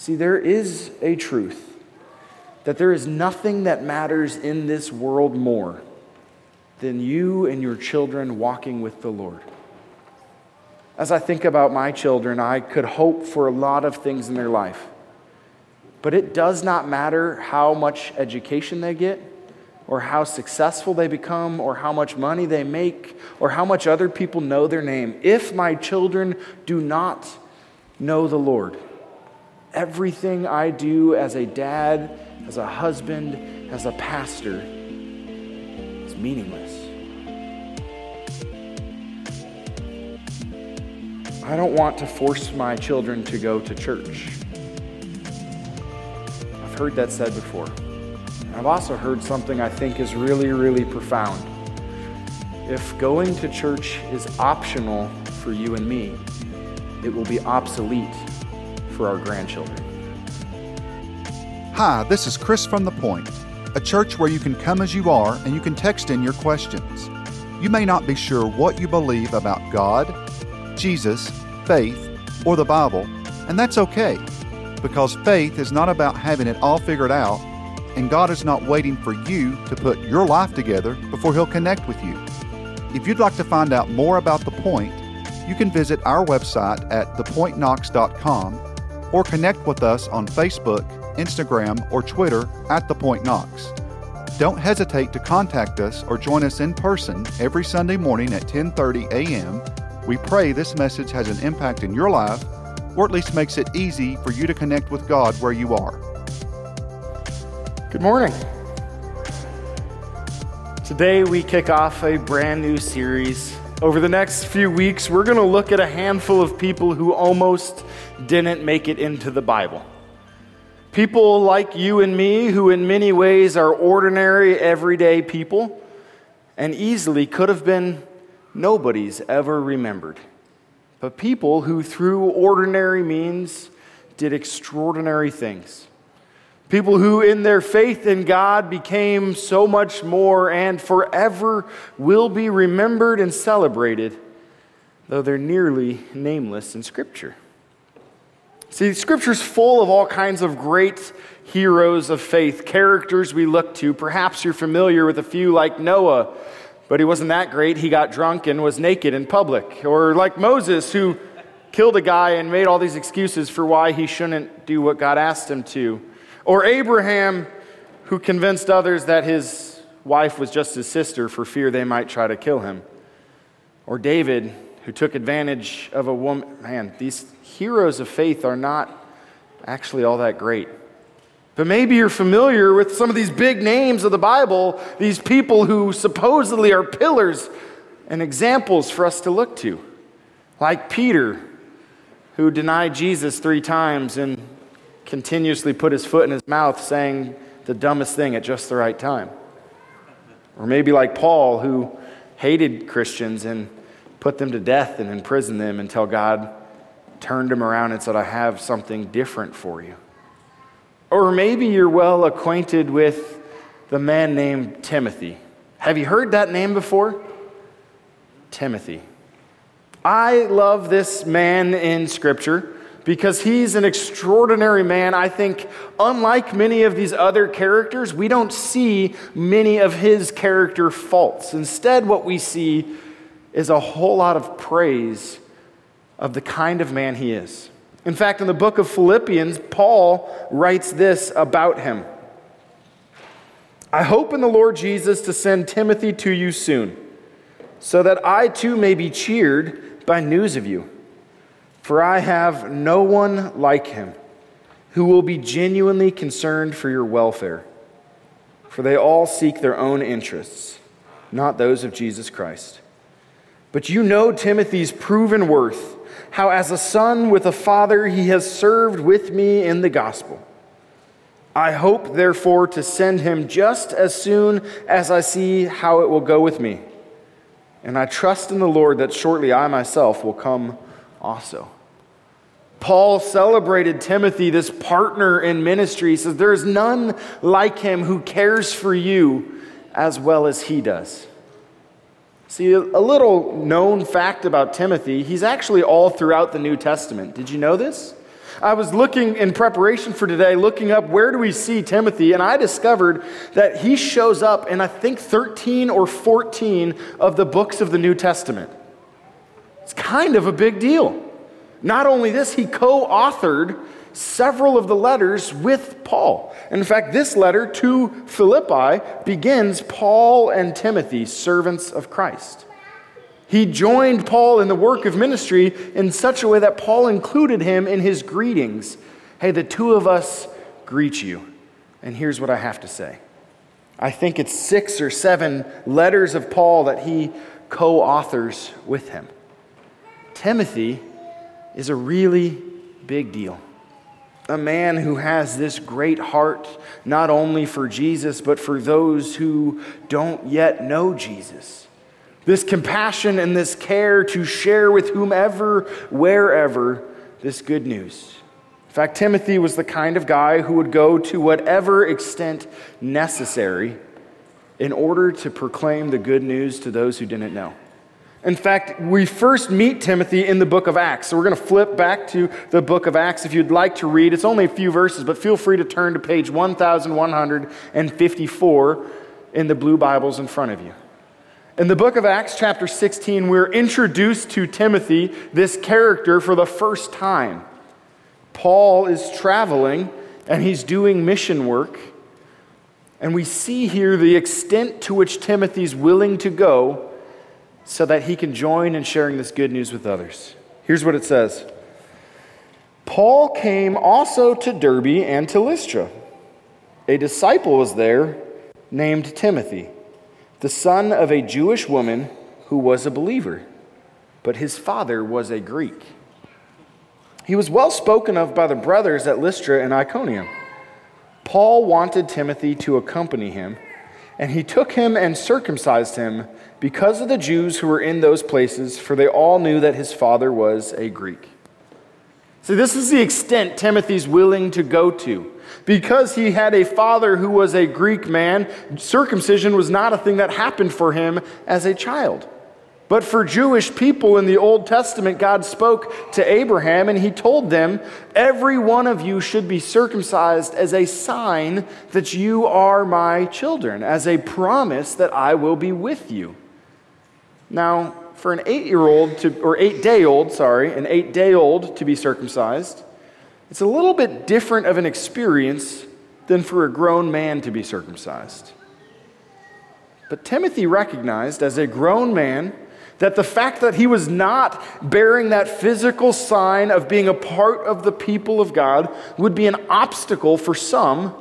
See, there is a truth that there is nothing that matters in this world more than you and your children walking with the Lord. As I think about my children, I could hope for a lot of things in their life. But it does not matter how much education they get, or how successful they become, or how much money they make, or how much other people know their name. If my children do not know the Lord, everything I do as a dad, as a husband, as a pastor is meaningless. I don't want to force my children to go to church. I've heard that said before. I've also heard something I think is really, really profound. If going to church is optional for you and me, it will be obsolete for our grandchildren. Hi, this is Chris from The Point, a church where you can come as you are and you can text in your questions. You may not be sure what you believe about God, Jesus, faith, or the Bible, and that's okay, because faith is not about having it all figured out, and God is not waiting for you to put your life together before He'll connect with you. If you'd like to find out more about The Point, you can visit our website at thepointknox.com or connect with us on Facebook, Instagram, or Twitter at The Point Knox. Don't hesitate to contact us or join us in person every Sunday morning at 10:30 a.m. We pray this message has an impact in your life or at least makes it easy for you to connect with God where you are. Good morning. Today we kick off a brand new series. Over the next few weeks, we're going to look at a handful of people who almost didn't make it into the Bible. People like you and me, who in many ways are ordinary, everyday people, and easily could have been nobody's ever remembered. But people who, through ordinary means, did extraordinary things. People who, in their faith in God, became so much more and forever will be remembered and celebrated, though they're nearly nameless in Scripture. See, Scripture's full of all kinds of great heroes of faith, characters we look to. Perhaps you're familiar with a few like Noah, but he wasn't that great. He got drunk and was naked in public. Or like Moses, who killed a guy and made all these excuses for why he shouldn't do what God asked him to. Or Abraham, who convinced others that his wife was just his sister for fear they might try to kill him. Or David, who took advantage of a woman. Man, these heroes of faith are not actually all that great. But maybe you're familiar with some of these big names of the Bible, these people who supposedly are pillars and examples for us to look to. Like Peter, who denied Jesus three times and continuously put his foot in his mouth, saying the dumbest thing at just the right time. Or maybe like Paul, who hated Christians and put them to death and imprisoned them until God turned him around and said, I have something different for you. Or maybe you're well acquainted with the man named Timothy. Have you heard that name before? Timothy. I love this man in Scripture because he's an extraordinary man. I think, unlike many of these other characters, we don't see many of his character faults. Instead, what we see is a whole lot of praise of the kind of man he is. In fact, in the book of Philippians, Paul writes this about him I hope in the Lord Jesus to send Timothy to you soon, so that I too may be cheered by news of you. For I have no one like him who will be genuinely concerned for your welfare. For they all seek their own interests, not those of Jesus Christ. But you know Timothy's proven worth how as a son with a father he has served with me in the gospel. I hope, therefore, to send him just as soon as I see how it will go with me. And I trust in the Lord that shortly I myself will come also. Paul celebrated Timothy, this partner in ministry. He says, There is none like him who cares for you as well as he does. See, a little known fact about Timothy, he's actually all throughout the New Testament. Did you know this? I was looking in preparation for today, looking up where do we see Timothy, and I discovered that he shows up in, I think, 13 or 14 of the books of the New Testament. It's kind of a big deal. Not only this, he co authored several of the letters with Paul. In fact, this letter to Philippi begins Paul and Timothy, servants of Christ. He joined Paul in the work of ministry in such a way that Paul included him in his greetings. Hey, the two of us greet you. And here's what I have to say I think it's six or seven letters of Paul that he co authors with him. Timothy is a really big deal. A man who has this great heart, not only for Jesus, but for those who don't yet know Jesus this compassion and this care to share with whomever, wherever, this good news. In fact, Timothy was the kind of guy who would go to whatever extent necessary in order to proclaim the good news to those who didn't know. In fact, we first meet Timothy in the book of Acts. So we're going to flip back to the book of Acts if you'd like to read. It's only a few verses, but feel free to turn to page 1154 in the blue Bibles in front of you. In the book of Acts, chapter 16, we're introduced to Timothy, this character, for the first time. Paul is traveling and he's doing mission work. And we see here the extent to which Timothy's willing to go so that he can join in sharing this good news with others. Here's what it says Paul came also to Derbe and to Lystra. A disciple was there named Timothy the son of a Jewish woman who was a believer, but his father was a Greek. He was well spoken of by the brothers at Lystra and Iconium. Paul wanted Timothy to accompany him, and he took him and circumcised him because of the Jews who were in those places, for they all knew that his father was a Greek. See, this is the extent Timothy's willing to go to. Because he had a father who was a Greek man, circumcision was not a thing that happened for him as a child. But for Jewish people in the Old Testament, God spoke to Abraham and he told them, Every one of you should be circumcised as a sign that you are my children, as a promise that I will be with you. Now, for an eight year old to, or eight day old, sorry, an eight day old to be circumcised, it's a little bit different of an experience than for a grown man to be circumcised. But Timothy recognized as a grown man that the fact that he was not bearing that physical sign of being a part of the people of God would be an obstacle for some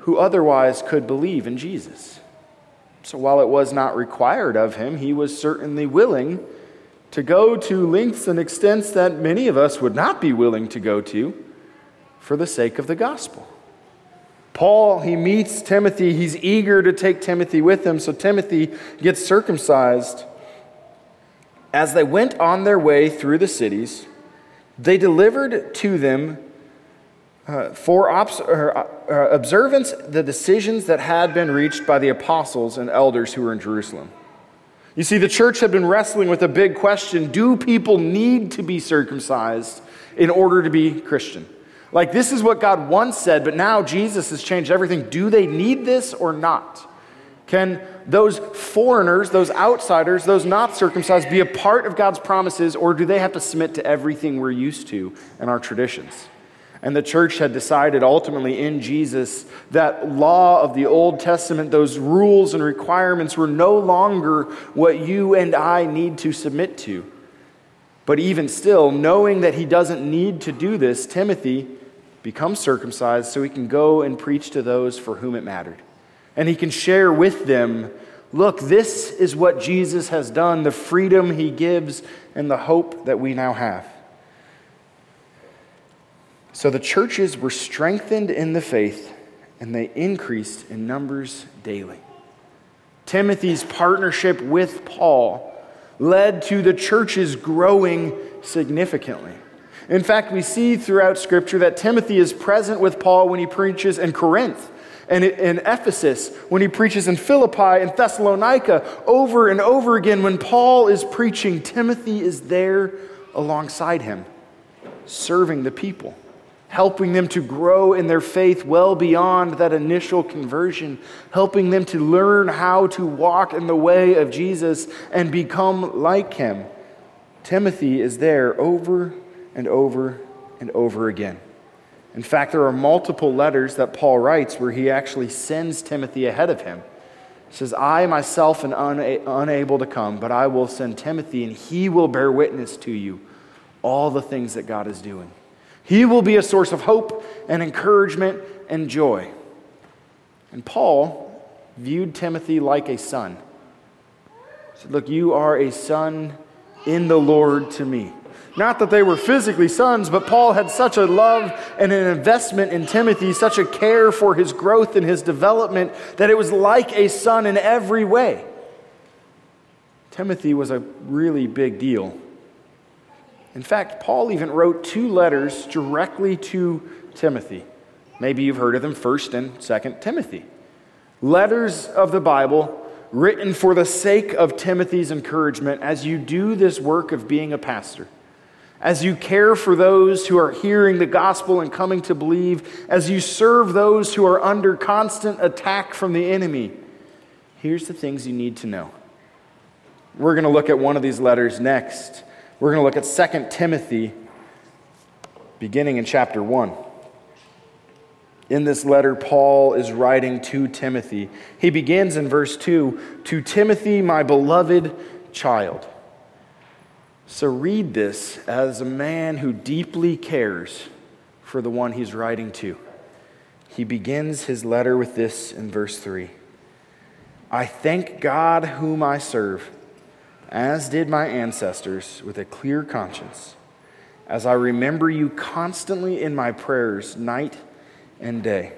who otherwise could believe in Jesus. So while it was not required of him, he was certainly willing to go to lengths and extents that many of us would not be willing to go to for the sake of the gospel. Paul, he meets Timothy. He's eager to take Timothy with him, so Timothy gets circumcised. As they went on their way through the cities, they delivered to them uh, for obs- uh, uh, observance the decisions that had been reached by the apostles and elders who were in Jerusalem. You see, the church had been wrestling with a big question do people need to be circumcised in order to be Christian? Like, this is what God once said, but now Jesus has changed everything. Do they need this or not? Can those foreigners, those outsiders, those not circumcised be a part of God's promises, or do they have to submit to everything we're used to and our traditions? And the church had decided ultimately in Jesus that law of the Old Testament, those rules and requirements were no longer what you and I need to submit to. But even still, knowing that he doesn't need to do this, Timothy becomes circumcised so he can go and preach to those for whom it mattered. And he can share with them look, this is what Jesus has done, the freedom he gives, and the hope that we now have. So the churches were strengthened in the faith and they increased in numbers daily. Timothy's partnership with Paul led to the churches growing significantly. In fact, we see throughout Scripture that Timothy is present with Paul when he preaches in Corinth and in Ephesus, when he preaches in Philippi and Thessalonica, over and over again. When Paul is preaching, Timothy is there alongside him serving the people, helping them to grow in their faith well beyond that initial conversion, helping them to learn how to walk in the way of Jesus and become like him. Timothy is there over and over and over again. In fact, there are multiple letters that Paul writes where he actually sends Timothy ahead of him. He says, I myself am una- unable to come, but I will send Timothy, and he will bear witness to you all the things that God is doing. He will be a source of hope and encouragement and joy. And Paul viewed Timothy like a son. He said, Look, you are a son in the Lord to me. Not that they were physically sons, but Paul had such a love and an investment in Timothy, such a care for his growth and his development, that it was like a son in every way. Timothy was a really big deal. In fact, Paul even wrote two letters directly to Timothy. Maybe you've heard of them, 1st and 2nd Timothy. Letters of the Bible written for the sake of Timothy's encouragement as you do this work of being a pastor as you care for those who are hearing the gospel and coming to believe, as you serve those who are under constant attack from the enemy, here's the things you need to know. We're going to look at one of these letters next. We're going to look at 2 Timothy, beginning in chapter 1. In this letter, Paul is writing to Timothy. He begins in verse 2 To Timothy, my beloved child. So read this as a man who deeply cares for the one he's writing to. He begins his letter with this in verse 3 I thank God whom I serve, as did my ancestors, with a clear conscience, as I remember you constantly in my prayers, night and day.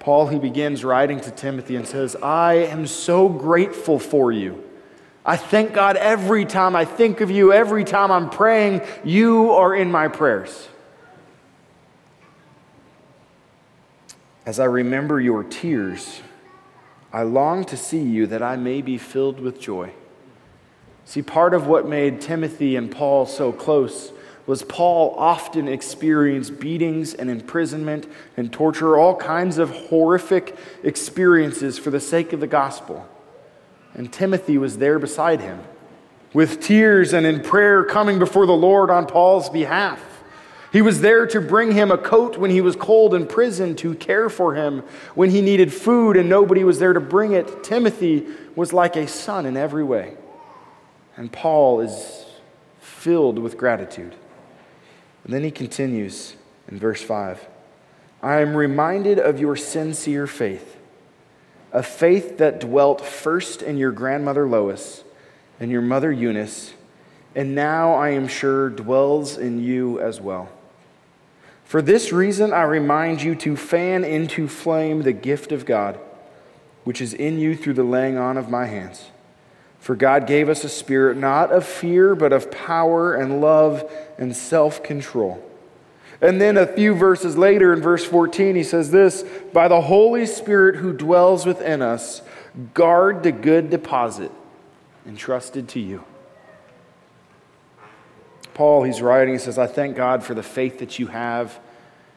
Paul, he begins writing to Timothy and says, I am so grateful for you I thank God every time I think of you, every time I'm praying, you are in my prayers. As I remember your tears, I long to see you that I may be filled with joy. See, part of what made Timothy and Paul so close was Paul often experienced beatings and imprisonment and torture, all kinds of horrific experiences for the sake of the gospel. And Timothy was there beside him, with tears and in prayer coming before the Lord on Paul's behalf. He was there to bring him a coat when he was cold in prison, to care for him when he needed food and nobody was there to bring it. Timothy was like a son in every way. And Paul is filled with gratitude. And then he continues in verse 5 I am reminded of your sincere faith a faith that dwelt first in your grandmother Lois and your mother Eunice, and now I am sure dwells in you as well. For this reason, I remind you to fan into flame the gift of God, which is in you through the laying on of my hands. For God gave us a spirit not of fear, but of power and love and self control. And then a few verses later, in verse 14, he says this By the Holy Spirit who dwells within us, guard the good deposit entrusted to you. Paul, he's writing, he says, I thank God for the faith that you have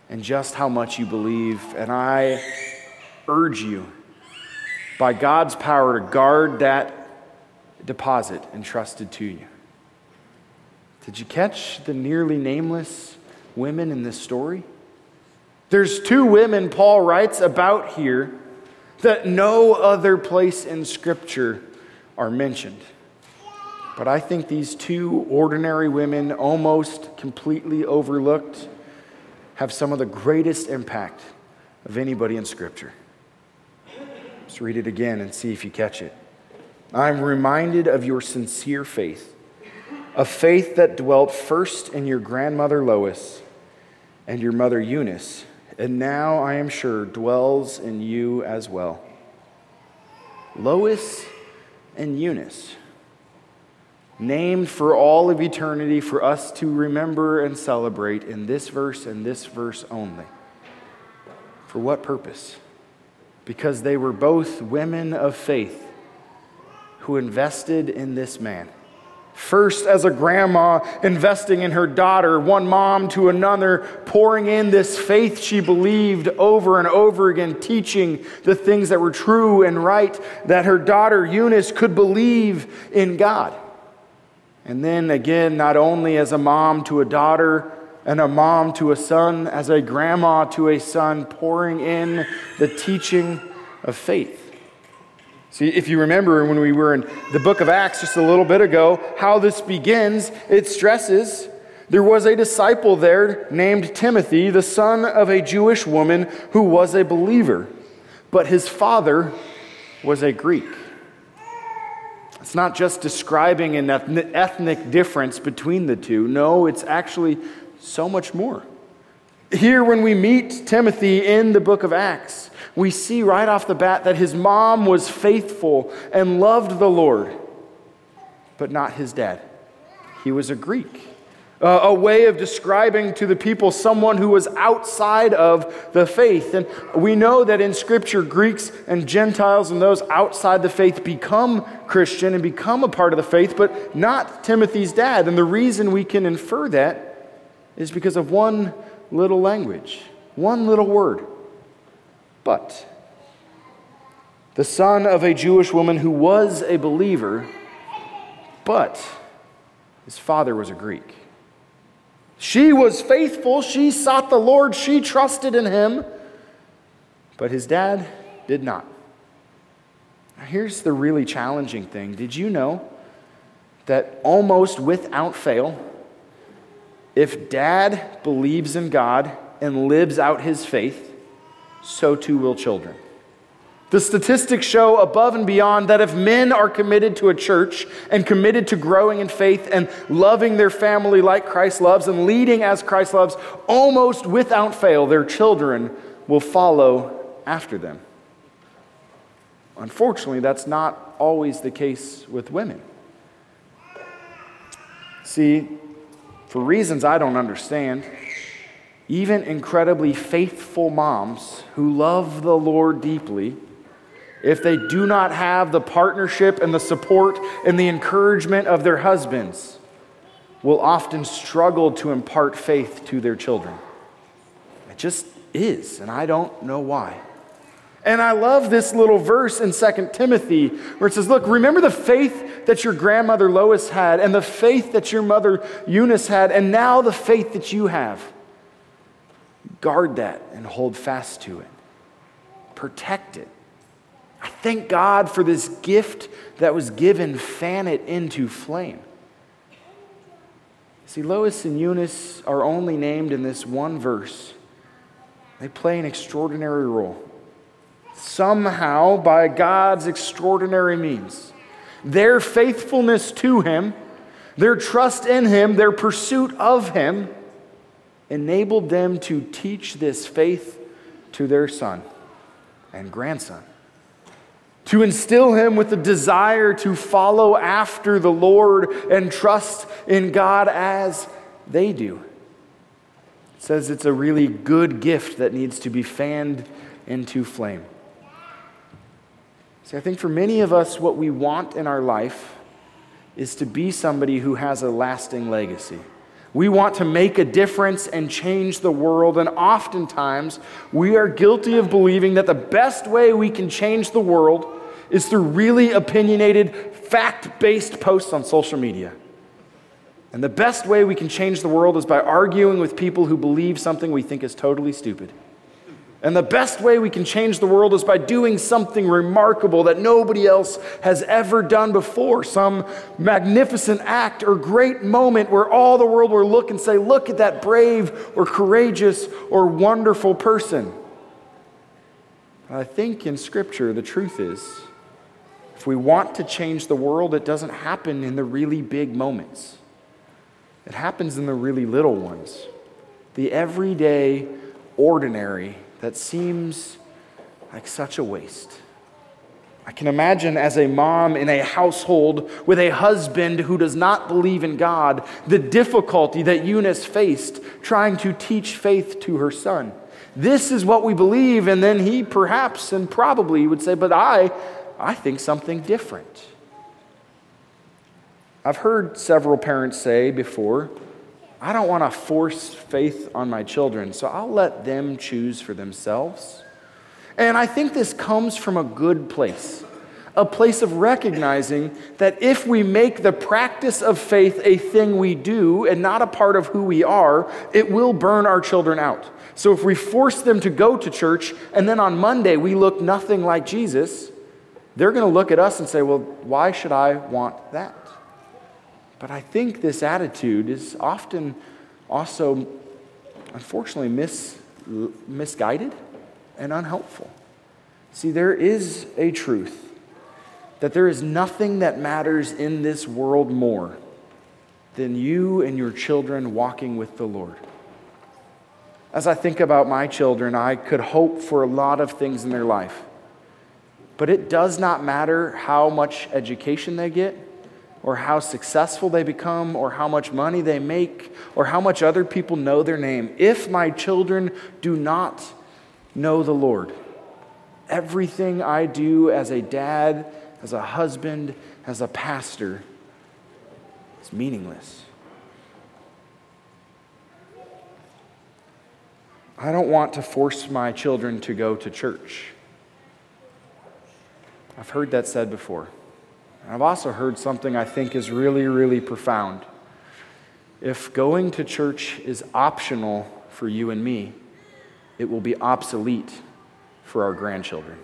and just how much you believe. And I urge you, by God's power, to guard that deposit entrusted to you. Did you catch the nearly nameless women in this story? There's two women Paul writes about here that no other place in Scripture are mentioned. But I think these two ordinary women, almost completely overlooked, have some of the greatest impact of anybody in Scripture. Let's read it again and see if you catch it. I'm reminded of your sincere faith, a faith that dwelt first in your grandmother Lois and your mother Eunice, and now I am sure dwells in you as well. Lois and Eunice, named for all of eternity for us to remember and celebrate in this verse and this verse only. For what purpose? Because they were both women of faith who invested in this man First, as a grandma investing in her daughter, one mom to another, pouring in this faith she believed over and over again, teaching the things that were true and right, that her daughter Eunice could believe in God. And then again, not only as a mom to a daughter and a mom to a son, as a grandma to a son, pouring in the teaching of faith. See, if you remember when we were in the book of Acts just a little bit ago, how this begins, it stresses there was a disciple there named Timothy, the son of a Jewish woman who was a believer, but his father was a Greek. It's not just describing an ethnic difference between the two. No, it's actually so much more. Here, when we meet Timothy in the book of Acts, we see right off the bat that his mom was faithful and loved the Lord, but not his dad. He was a Greek. A way of describing to the people someone who was outside of the faith. And we know that in Scripture, Greeks and Gentiles and those outside the faith become Christian and become a part of the faith, but not Timothy's dad. And the reason we can infer that is because of one little language, one little word. But the son of a Jewish woman who was a believer, but his father was a Greek. She was faithful. She sought the Lord. She trusted in him. But his dad did not. here's the really challenging thing. Did you know that almost without fail, if dad believes in God and lives out his faith, so too will children. The statistics show above and beyond that if men are committed to a church and committed to growing in faith and loving their family like Christ loves and leading as Christ loves, almost without fail, their children will follow after them. Unfortunately, that's not always the case with women. See, for reasons I don't understand, even incredibly faithful moms who love the Lord deeply, if they do not have the partnership and the support and the encouragement of their husbands, will often struggle to impart faith to their children. It just is, and I don't know why. And I love this little verse in 2 Timothy where it says, Look, remember the faith that your grandmother Lois had, and the faith that your mother Eunice had, and now the faith that you have. Guard that and hold fast to it. Protect it. I thank God for this gift that was given, fan it into flame. See, Lois and Eunice are only named in this one verse. They play an extraordinary role somehow by God's extraordinary means. Their faithfulness to Him, their trust in Him, their pursuit of Him enabled them to teach this faith to their son and grandson. To instill him with the desire to follow after the Lord and trust in God as they do. It says it's a really good gift that needs to be fanned into flame. See, I think for many of us, what we want in our life is to be somebody who has a lasting legacy. We want to make a difference and change the world, and oftentimes we are guilty of believing that the best way we can change the world is through really opinionated, fact based posts on social media. And the best way we can change the world is by arguing with people who believe something we think is totally stupid. And the best way we can change the world is by doing something remarkable that nobody else has ever done before. Some magnificent act or great moment where all the world will look and say, Look at that brave or courageous or wonderful person. I think in Scripture, the truth is, if we want to change the world, it doesn't happen in the really big moments, it happens in the really little ones, the everyday, ordinary that seems like such a waste. I can imagine as a mom in a household with a husband who does not believe in God, the difficulty that Eunice faced trying to teach faith to her son. This is what we believe, and then he perhaps and probably would say, But I, I think something different. I've heard several parents say before, I don't want to force faith on my children, so I'll let them choose for themselves. And I think this comes from a good place, a place of recognizing that if we make the practice of faith a thing we do and not a part of who we are, it will burn our children out. So if we force them to go to church and then on Monday we look nothing like Jesus, they're going to look at us and say, well, why should I want that? But I think this attitude is often also, unfortunately, mis- misguided and unhelpful. See, there is a truth that there is nothing that matters in this world more than you and your children walking with the Lord. As I think about my children, I could hope for a lot of things in their life. But it does not matter how much education they get or how successful they become, or how much money they make, or how much other people know their name. If my children do not know the Lord, everything I do as a dad, as a husband, as a pastor is meaningless. I don't want to force my children to go to church. I've heard that said before. I've also heard something I think is really, really profound. If going to church is optional for you and me, it will be obsolete for our grandchildren.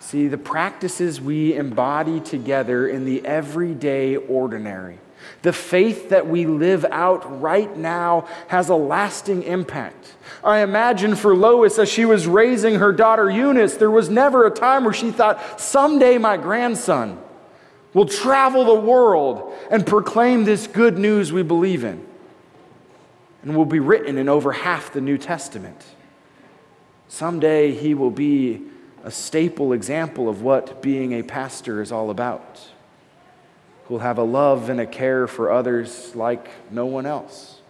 See, the practices we embody together in the everyday ordinary the faith that we live out right now has a lasting impact. I imagine for Lois, as she was raising her daughter Eunice, there was never a time where she thought, someday my grandson will travel the world and proclaim this good news we believe in and will be written in over half the New Testament. Someday he will be a staple example of what being a pastor is all about who'll have a love and a care for others like no one else.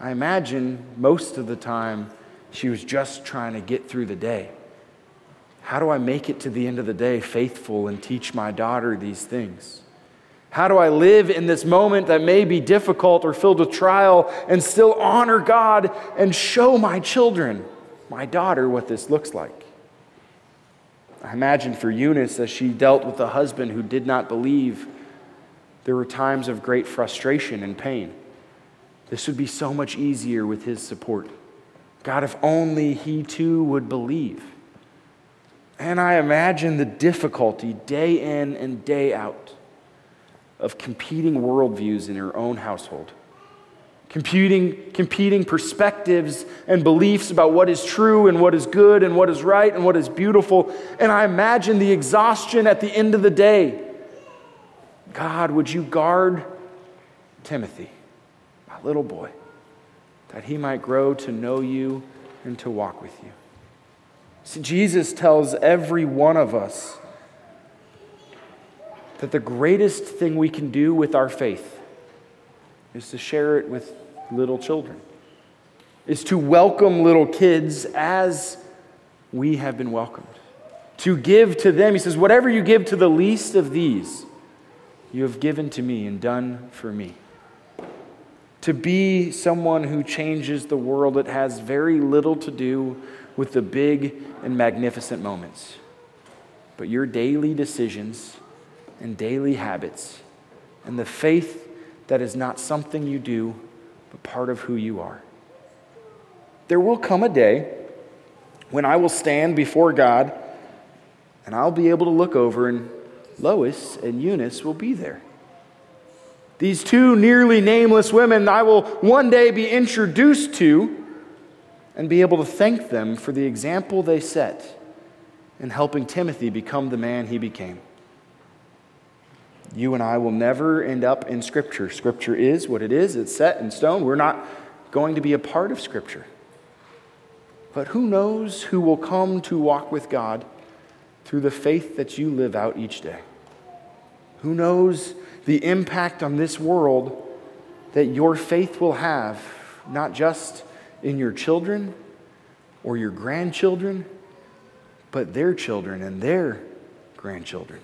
I imagine most of the time she was just trying to get through the day. How do I make it to the end of the day faithful and teach my daughter these things? How do I live in this moment that may be difficult or filled with trial and still honor God and show my children, my daughter, what this looks like? I imagine for Eunice as she dealt with a husband who did not believe there were times of great frustration and pain. This would be so much easier with his support. God, if only he too would believe. And I imagine the difficulty day in and day out of competing worldviews in her own household, competing, competing perspectives and beliefs about what is true and what is good and what is right and what is beautiful. And I imagine the exhaustion at the end of the day God, would you guard Timothy, my little boy, that he might grow to know you and to walk with you? See, Jesus tells every one of us that the greatest thing we can do with our faith is to share it with little children, is to welcome little kids as we have been welcomed. To give to them, he says, whatever you give to the least of these, you have given to me and done for me. To be someone who changes the world, it has very little to do with the big and magnificent moments. But your daily decisions and daily habits and the faith that is not something you do, but part of who you are. There will come a day when I will stand before God and I'll be able to look over and Lois and Eunice will be there. These two nearly nameless women I will one day be introduced to and be able to thank them for the example they set in helping Timothy become the man he became. You and I will never end up in Scripture. Scripture is what it is, it's set in stone. We're not going to be a part of Scripture. But who knows who will come to walk with God through the faith that you live out each day? Who knows the impact on this world that your faith will have, not just in your children or your grandchildren, but their children and their grandchildren.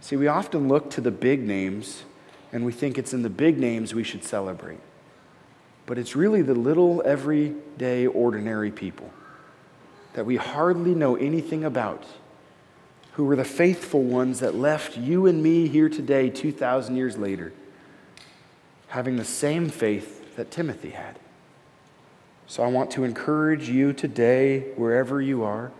See, we often look to the big names and we think it's in the big names we should celebrate. But it's really the little, everyday, ordinary people that we hardly know anything about who were the faithful ones that left you and me here today, 2,000 years later, having the same faith that Timothy had. So I want to encourage you today, wherever you are.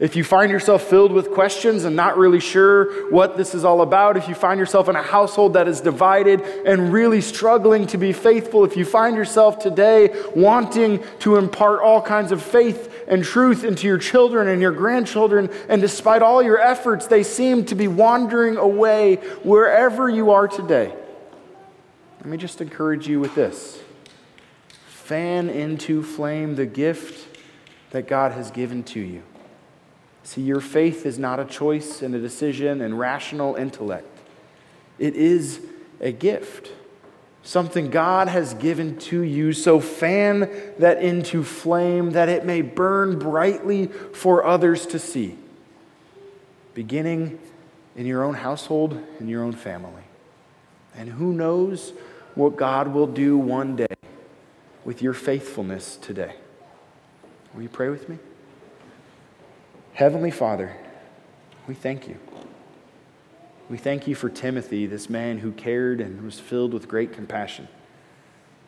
If you find yourself filled with questions and not really sure what this is all about, if you find yourself in a household that is divided and really struggling to be faithful, if you find yourself today wanting to impart all kinds of faith and truth into your children and your grandchildren, and despite all your efforts, they seem to be wandering away wherever you are today, let me just encourage you with this fan into flame the gift that God has given to you. See, your faith is not a choice and a decision and rational intellect, it is a gift. Something God has given to you. So fan that into flame that it may burn brightly for others to see, beginning in your own household, in your own family. And who knows what God will do one day with your faithfulness today. Will you pray with me? Heavenly Father, we thank you. We thank you for Timothy, this man who cared and was filled with great compassion,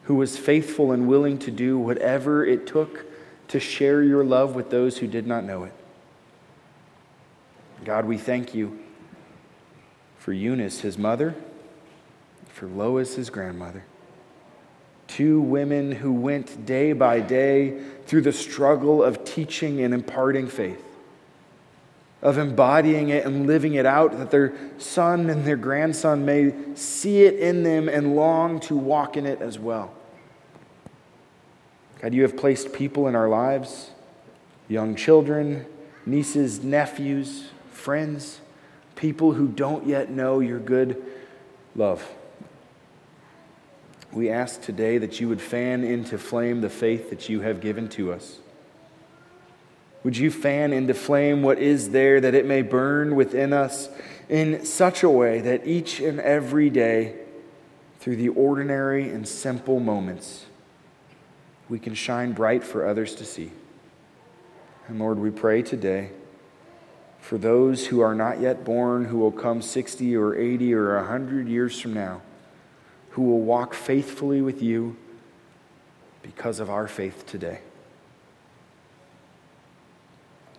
who was faithful and willing to do whatever it took to share your love with those who did not know it. God, we thank you for Eunice, his mother, for Lois, his grandmother. Two women who went day by day through the struggle of teaching and imparting faith of embodying it and living it out, that their son and their grandson may see it in them and long to walk in it as well. God, you have placed people in our lives, young children, nieces, nephews, friends, people who don't yet know your good love. We ask today that you would fan into flame the faith that you have given to us. Would you fan into flame what is there that it may burn within us in such a way that each and every day, through the ordinary and simple moments, we can shine bright for others to see? And Lord, we pray today for those who are not yet born, who will come 60 or 80 or 100 years from now, who will walk faithfully with you because of our faith today.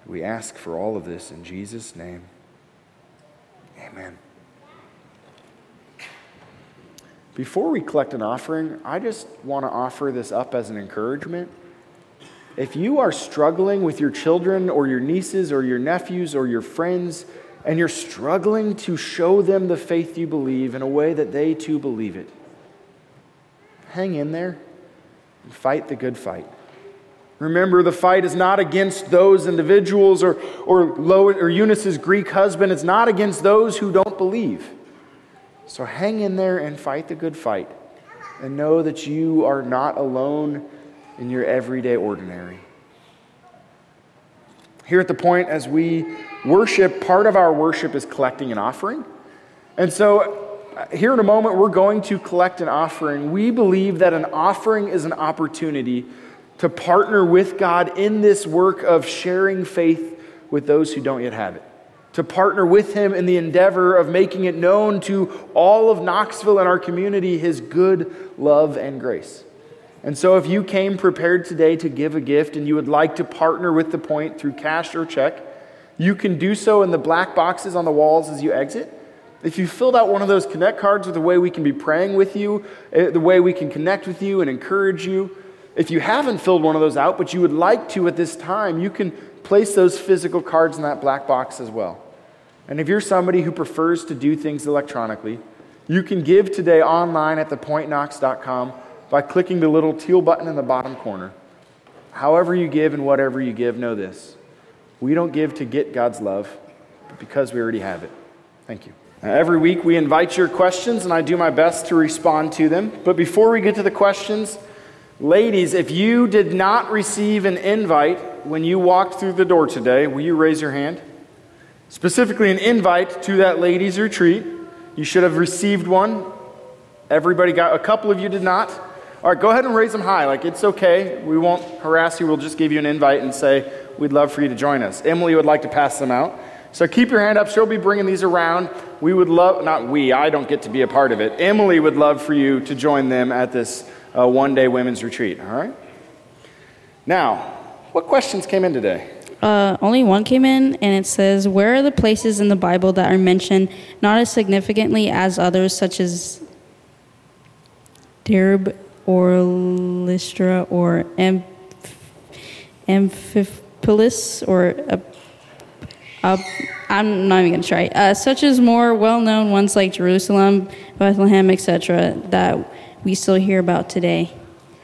We ask for all of this in Jesus' name. Amen. Before we collect an offering, I just want to offer this up as an encouragement. If you are struggling with your children or your nieces or your nephews or your friends, and you're struggling to show them the faith you believe in a way that they too believe it, hang in there and fight the good fight. Remember, the fight is not against those individuals or, or, or Eunice's Greek husband. It's not against those who don't believe. So hang in there and fight the good fight. And know that you are not alone in your everyday ordinary. Here at the point, as we worship, part of our worship is collecting an offering. And so, uh, here in a moment, we're going to collect an offering. We believe that an offering is an opportunity to partner with God in this work of sharing faith with those who don't yet have it. To partner with Him in the endeavor of making it known to all of Knoxville and our community His good love and grace. And so, if you came prepared today to give a gift and you would like to partner with the point through cash or check, you can do so in the black boxes on the walls as you exit. If you filled out one of those connect cards with the way we can be praying with you, eh, the way we can connect with you and encourage you, if you haven't filled one of those out, but you would like to at this time, you can place those physical cards in that black box as well. And if you're somebody who prefers to do things electronically, you can give today online at thepointknox.com by clicking the little teal button in the bottom corner. However, you give and whatever you give, know this. We don't give to get God's love, but because we already have it. Thank you. Now, every week we invite your questions, and I do my best to respond to them. But before we get to the questions, Ladies, if you did not receive an invite when you walked through the door today, will you raise your hand? specifically an invite to that ladies' retreat. You should have received one. Everybody got, a couple of you did not. All right, go ahead and raise them high. Like, it's okay. We won't harass you. We'll just give you an invite and say, we'd love for you to join us. Emily would like to pass them out. So keep your hand up. She'll be bringing these around. We would love, not we, I don't get to be a part of it. Emily would love for you to join them at this uh, one day women's retreat. All right? Now, what questions came in today? Uh, only one came in, and it says, Where are the places in the Bible that are mentioned not as significantly as others, such as Derbe or Lystra or Amph- Amphipolis or I'm not even going to try, uh, such as more well known ones like Jerusalem, Bethlehem, etc., that we still hear about today?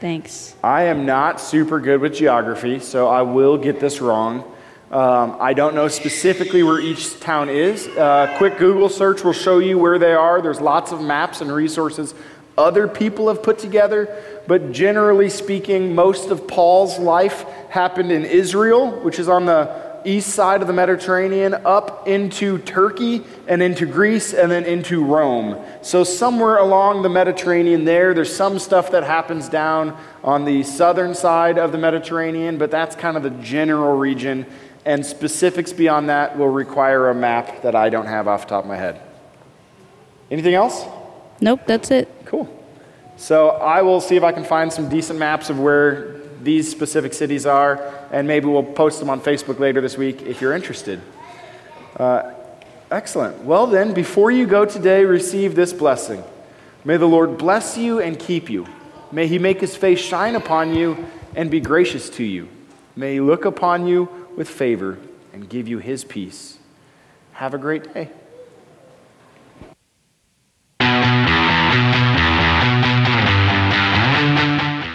Thanks. I am not super good with geography, so I will get this wrong. Um, I don't know specifically where each town is. Uh, quick Google search will show you where they are. There's lots of maps and resources other people have put together, but generally speaking, most of Paul's life happened in Israel, which is on the east side of the Mediterranean, up into Turkey and into Greece and then into Rome. So, somewhere along the Mediterranean there, there's some stuff that happens down on the southern side of the Mediterranean, but that's kind of the general region. And specifics beyond that will require a map that I don't have off the top of my head. Anything else? Nope, that's it. Cool. So I will see if I can find some decent maps of where these specific cities are, and maybe we'll post them on Facebook later this week if you're interested. Uh, excellent. Well, then, before you go today, receive this blessing. May the Lord bless you and keep you. May he make his face shine upon you and be gracious to you. May he look upon you with favor and give you his peace. Have a great day.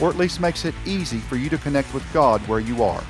or at least makes it easy for you to connect with God where you are.